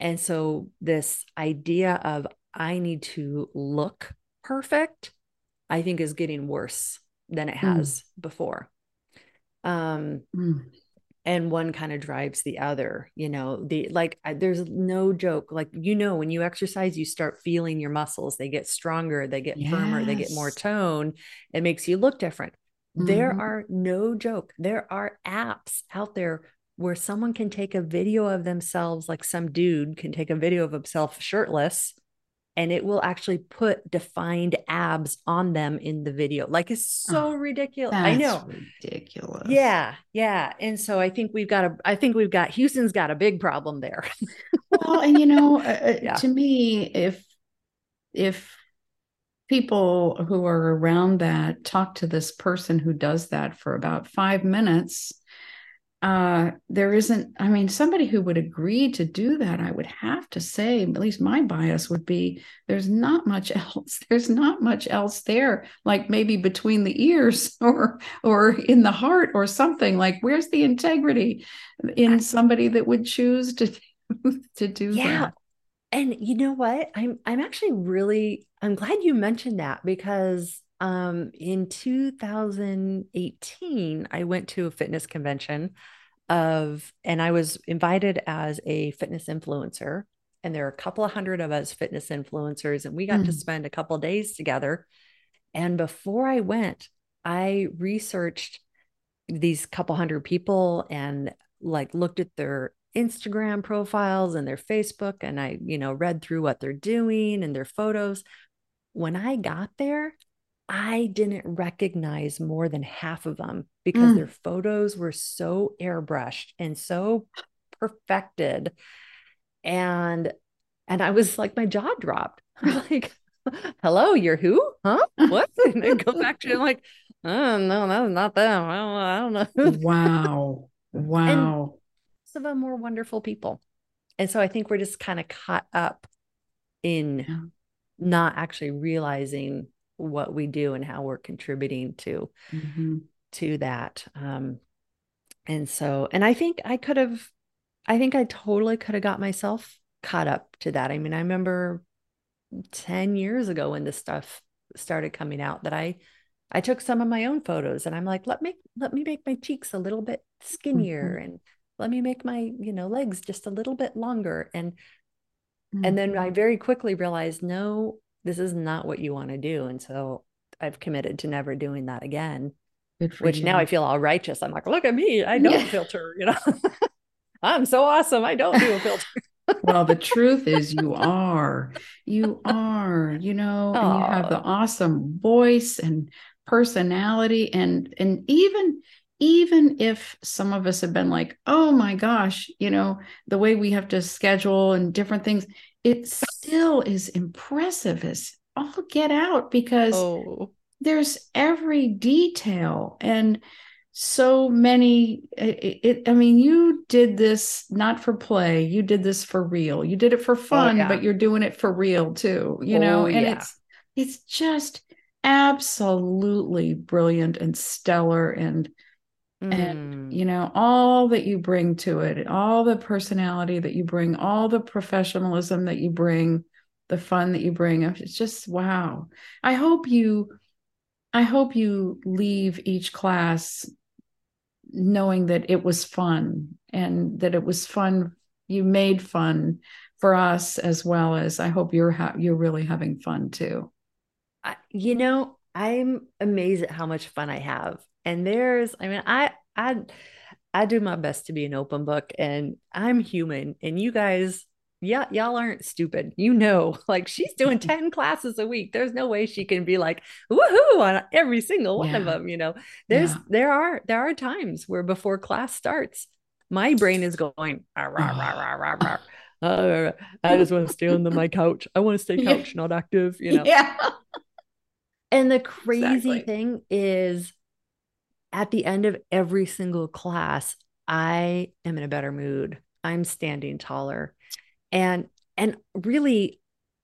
and so this idea of i need to look perfect i think is getting worse than it hmm. has mm. before. Um, mm. And one kind of drives the other, you know, the like, I, there's no joke. Like, you know, when you exercise, you start feeling your muscles, they get stronger, they get yes. firmer, they get more tone. It makes you look different. Mm-hmm. There are no joke. There are apps out there where someone can take a video of themselves, like some dude can take a video of himself shirtless and it will actually put defined abs on them in the video. Like it's so oh, ridiculous. I know. Ridiculous. Yeah. Yeah. And so I think we've got a I think we've got Houston's got a big problem there. well, and you know, uh, uh, yeah. to me if if people who are around that talk to this person who does that for about 5 minutes, uh, there isn't, I mean, somebody who would agree to do that, I would have to say, at least my bias would be there's not much else. There's not much else there, like maybe between the ears or or in the heart or something. Like, where's the integrity in somebody that would choose to to do yeah. that? And you know what? I'm I'm actually really I'm glad you mentioned that because um, in 2018, I went to a fitness convention of, and I was invited as a fitness influencer. and there are a couple of hundred of us fitness influencers, and we got mm. to spend a couple of days together. And before I went, I researched these couple hundred people and like looked at their Instagram profiles and their Facebook and I, you know, read through what they're doing and their photos. When I got there, I didn't recognize more than half of them because mm. their photos were so airbrushed and so perfected. And and I was like, my jaw dropped. like, hello, you're who? Huh? What? and I go back to it, like, oh no, that's not them. I don't, I don't know. wow. Wow. And of them were wonderful people. And so I think we're just kind of caught up in yeah. not actually realizing what we do and how we're contributing to mm-hmm. to that. Um, and so, and I think I could have, I think I totally could have got myself caught up to that. I mean, I remember 10 years ago when this stuff started coming out that I I took some of my own photos and I'm like, let me let me make my cheeks a little bit skinnier mm-hmm. and let me make my, you know, legs just a little bit longer. And mm-hmm. and then I very quickly realized, no, this is not what you want to do. And so I've committed to never doing that again. Which you. now I feel all righteous. I'm like, look at me. I don't yeah. filter, you know. I'm so awesome. I don't do a filter. well, the truth is you are. You are, you know, and you have the awesome voice and personality and and even even if some of us have been like oh my gosh you know the way we have to schedule and different things it still is impressive as all get out because oh. there's every detail and so many it, it, i mean you did this not for play you did this for real you did it for oh, fun oh, yeah. but you're doing it for real too you oh, know and yeah. it's it's just absolutely brilliant and stellar and mm. and you know all that you bring to it all the personality that you bring all the professionalism that you bring the fun that you bring it's just wow i hope you i hope you leave each class knowing that it was fun and that it was fun you made fun for us as well as i hope you're ha- you're really having fun too you know, I'm amazed at how much fun I have. And there's, I mean, I, I, I do my best to be an open book and I'm human and you guys, yeah, y'all aren't stupid. You know, like she's doing 10 classes a week. There's no way she can be like, woohoo on every single one yeah. of them. You know, there's, yeah. there are, there are times where before class starts, my brain is going, rah, rah, rah, rah, rah, uh, I just want to stay on the, my couch. I want to stay couch, yeah. not active, you know? Yeah. And the crazy exactly. thing is, at the end of every single class, I am in a better mood. I'm standing taller. And and really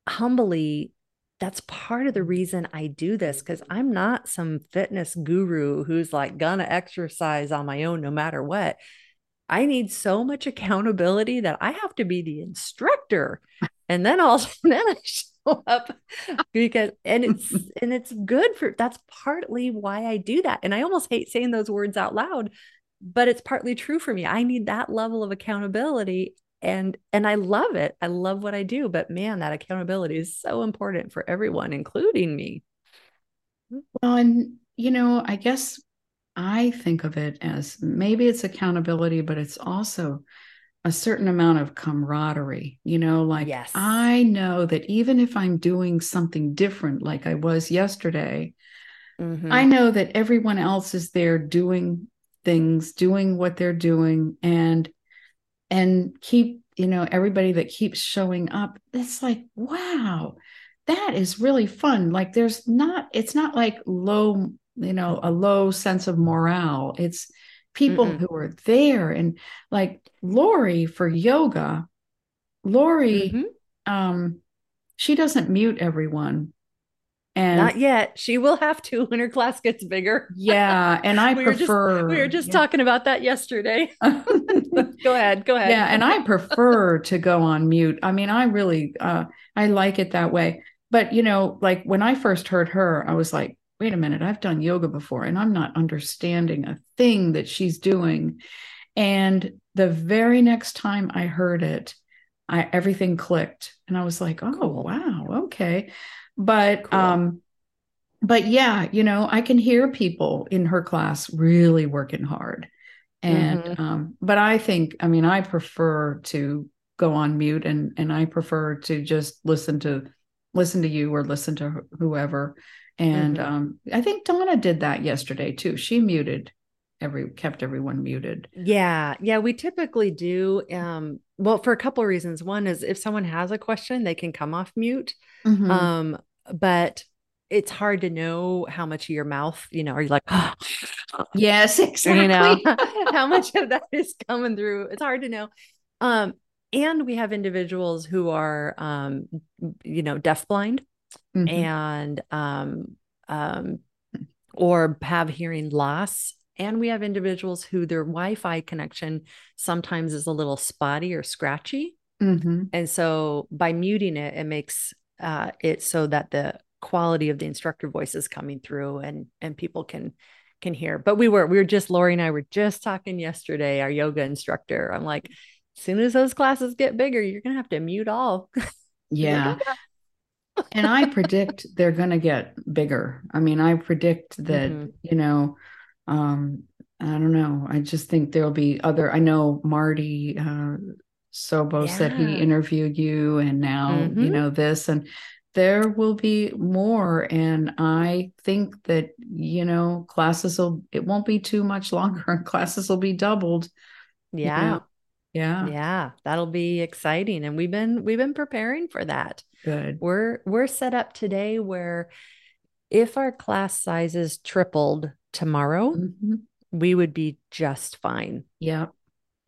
humbly, that's part of the reason I do this because I'm not some fitness guru who's like gonna exercise on my own no matter what. I need so much accountability that I have to be the instructor. And then I'll then I up because and it's and it's good for that's partly why I do that. And I almost hate saying those words out loud, but it's partly true for me. I need that level of accountability and and I love it. I love what I do, but man, that accountability is so important for everyone including me. Well, and you know, I guess I think of it as maybe it's accountability, but it's also a certain amount of camaraderie, you know, like yes. I know that even if I'm doing something different, like I was yesterday, mm-hmm. I know that everyone else is there doing things, doing what they're doing, and and keep, you know, everybody that keeps showing up. It's like, wow, that is really fun. Like there's not, it's not like low, you know, a low sense of morale. It's people mm who are there and like Lori for yoga. Lori mm-hmm. um she doesn't mute everyone. And not yet. She will have to when her class gets bigger. Yeah and i we prefer were just, we were just yeah. talking about that yesterday. Go ahead go ahead. Yeah and i prefer to go on mute. I mean i really uh i like it that way. But you know like when i first heard her i was like wait a minute, I've done yoga before and I'm not understanding a thing that she's doing. And the very next time I heard it, I everything clicked and I was like, oh wow, okay. But Cool. um but yeah, you know, I can hear people in her class really working hard. And Mhm. um but I think I mean I prefer to go on mute and and I prefer to just listen to listen to you or listen to whoever. And Mhm. um I think Donna did that yesterday too. She muted every kept everyone muted. Yeah, yeah, we typically do. Um, well, for a couple of reasons. One is if someone has a question, they can come off mute. Mhm. Um, but it's hard to know how much of your mouth, you know, are you like, yes, exactly. you know, how much of that is coming through? It's hard to know. Um, and we have individuals who are, um, you know, deafblind Mhm. and um, um, or have hearing loss. And we have individuals who their Wi-Fi connection sometimes is a little spotty or scratchy. Mhm. And so by muting it, it makes uh, it so that the quality of the instructor voice is coming through and and people can can hear. But we were we were just Lori and I were just talking yesterday, our yoga instructor. I'm like, as soon as those classes get bigger, you're gonna have to mute all. Yeah. And I predict they're going to get bigger. I mean, I predict that, Mhm. you know, um, I don't know. I just think there'll be other, I know Marty uh, Sobo said he interviewed you and now, you Mhm. know, this, and there will be more. And I think that, you know, classes will, it won't be too much longer and classes will be doubled. you Yeah. know? Yeah. Yeah, that'll be exciting. And we've been we've been preparing for that. Good. We're we're set up today where if our class sizes tripled tomorrow, Mhm. we would be just fine. Yeah.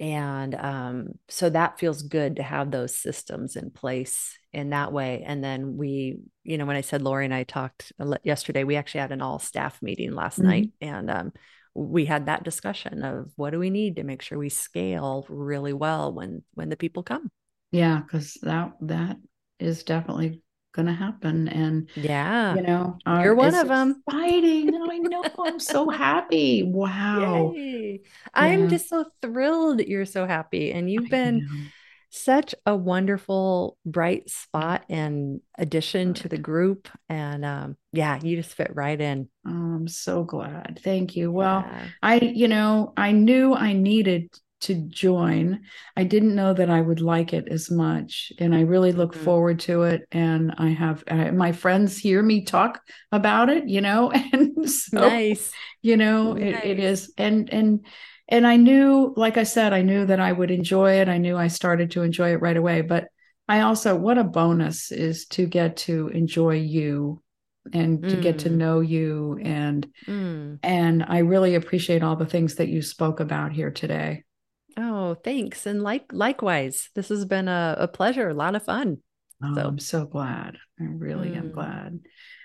And um, so that feels good to have those systems in place in that way. And then we, you know, when I said Lori and I talked yesterday, we actually had an all staff meeting last Mhm. night, and um, we had that discussion of what do we need to make sure we scale really well when when the people come. Yeah. Cause that, that is definitely going to happen. And, Yeah, you know uh, You're one of 'em. exciting i know i'm so happy wow Yay. I'm just so thrilled that you're so happy, and you've I been know. Such a wonderful bright spot and addition to the group and um yeah you just fit right in oh, i'm so glad thank you well Yeah. i you know i knew i needed to join i didn't know that i would like it as much and i really look Mhm. forward to it and i have uh, my friends hear me talk about it you know and so nice you know it, it Nice. is and and and i knew like i said i knew that i would enjoy it. I knew i started to enjoy it right away. But i also what a bonus is to get to enjoy you and to get to Mm. know you. And Mm. and i really appreciate all the things that you spoke about here today. Oh thanks. And like likewise this has been a, a pleasure a lot of fun. Oh, So- i'm so glad. I really am Mm. glad.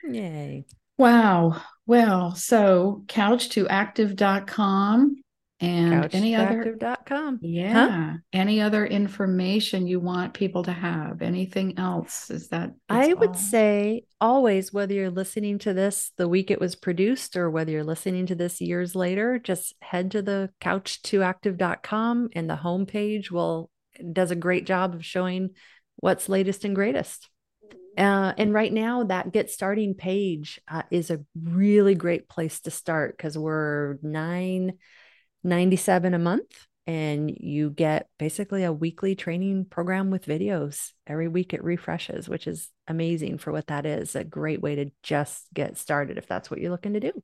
Yay. Wow. Well so couchtoactive.com and any other couchactive.com Yeah. Any other information you want people to have? Anything else? Is that I would all? say always, whether you're listening to this the week it was produced or whether you're listening to this years later, just head to the couchtoactive.com and the homepage will does a great job of showing what's latest and greatest. Uh, and right now, that get starting page uh, is a really great place to start because we're nine ninety seven a month, and you get basically a weekly training program with videos every week. It refreshes, which is amazing for what that is. A great way to just get started if that's what you're looking to do.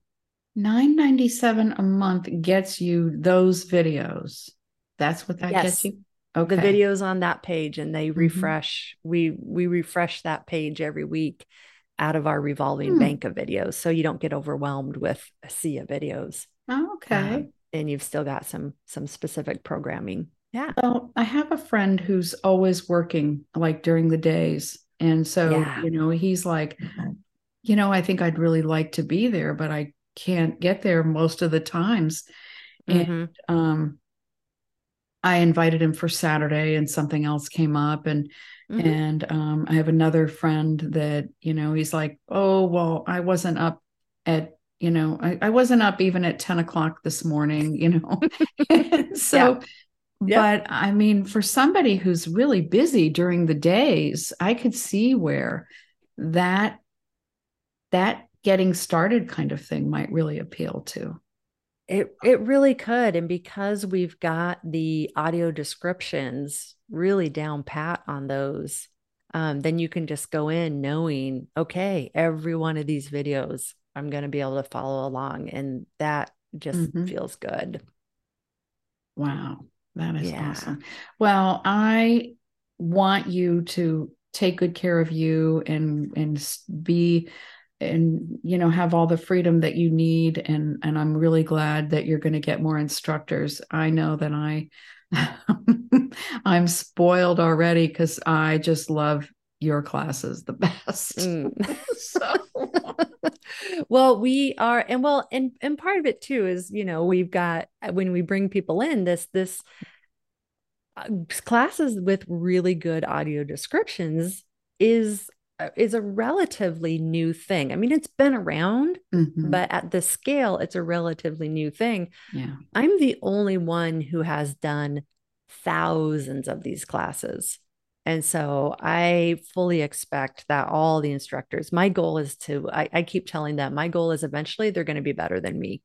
Nine ninety seven a month gets you those videos. That's what that Yes. gets you. Okay. The videos on that page, and they Mhm. refresh. We we refresh that page every week out of our revolving Hmm. bank of videos, so you don't get overwhelmed with a sea of videos. Oh, okay. Um, and you've still got some some specific programming. Yeah. Well, I have a friend who's always working like during the days. And so, Yeah. you know, he's like, you know, I think I'd really like to be there, but I can't get there most of the times. And Mhm. um I invited him for Saturday and something else came up and Mhm. and um I have another friend that, you know, he's like, Oh, well, I wasn't up at, you know, I, I wasn't up even at 10 o'clock this morning, you know. so But I mean, for somebody who's really busy during the days, I could see where that that getting started kind of thing might really appeal to. It it really could. And because we've got the audio descriptions really down pat on those, um, then you can just go in knowing, okay, every one of these videos I'm going to be able to follow along. And that just mm-hmm. feels good. Wow. That is yeah. awesome. Well, I want you to take good care of you and and be and you know have all the freedom that you need and and I'm really glad that you're going to get more instructors. I know that I I'm spoiled already cuz I just love your classes the best. Mm. so well, we are and well and and part of it too is, you know, we've got when we bring people in this this uh, classes with really good audio descriptions is uh, is a relatively new thing. I mean, it's been around, mm-hmm. but at the scale, it's a relatively new thing. Yeah. I'm the only one who has done thousands of these classes. And so I fully expect that all the instructors, my goal is to, I, I keep telling them, my goal is eventually they're going to be better than me.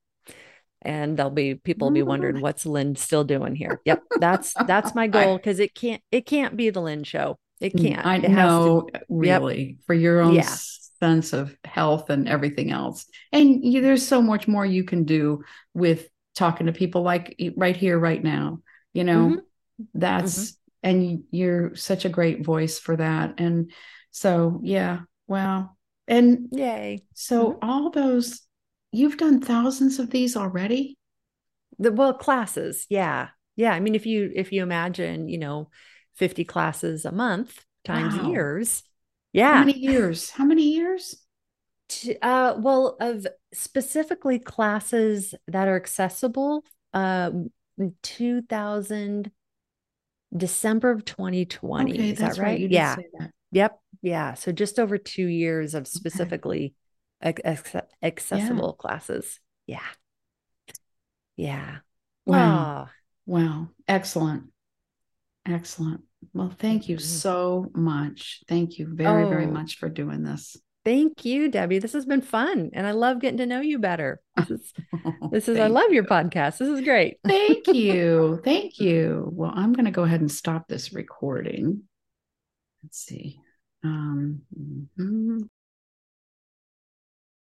And there'll be people will be wondering what's Lyn still doing here. Yep, that's that's my goal because it can't it can't be the Lyn show. It mm, can't. I it know, to, really, yep. for your own yeah. sense of health and everything else. And you, there's so much more you can do with talking to people like right here, right now. You know, mm-hmm. that's, mm-hmm. And you're such a great voice for that. And so, yeah, wow. And yay. So, mm-hmm. all those, you've done thousands of these already? The well, classes. Yeah. Yeah. I mean, if you, if you imagine, you know, 50 classes a month times wow. years. Yeah. How many years? How many years? Uh, well, of specifically classes that are accessible, uh, 2000 December of 2020. Okay, Is that right? right. yeah. That. Yep. Yeah. So just over two years of specifically okay. accessible yeah. classes. Yeah. Yeah. Wow. Wow. Excellent. Excellent. Well, thank you mm-hmm. so much. Thank you very, oh, very much for doing this. Thank you, Debbie. This has been fun. And I love getting to know you better. This is, this is I love your podcast. This is great. thank you. Thank you. Well, I'm going to go ahead and stop this recording. Let's see. Um, mm-hmm.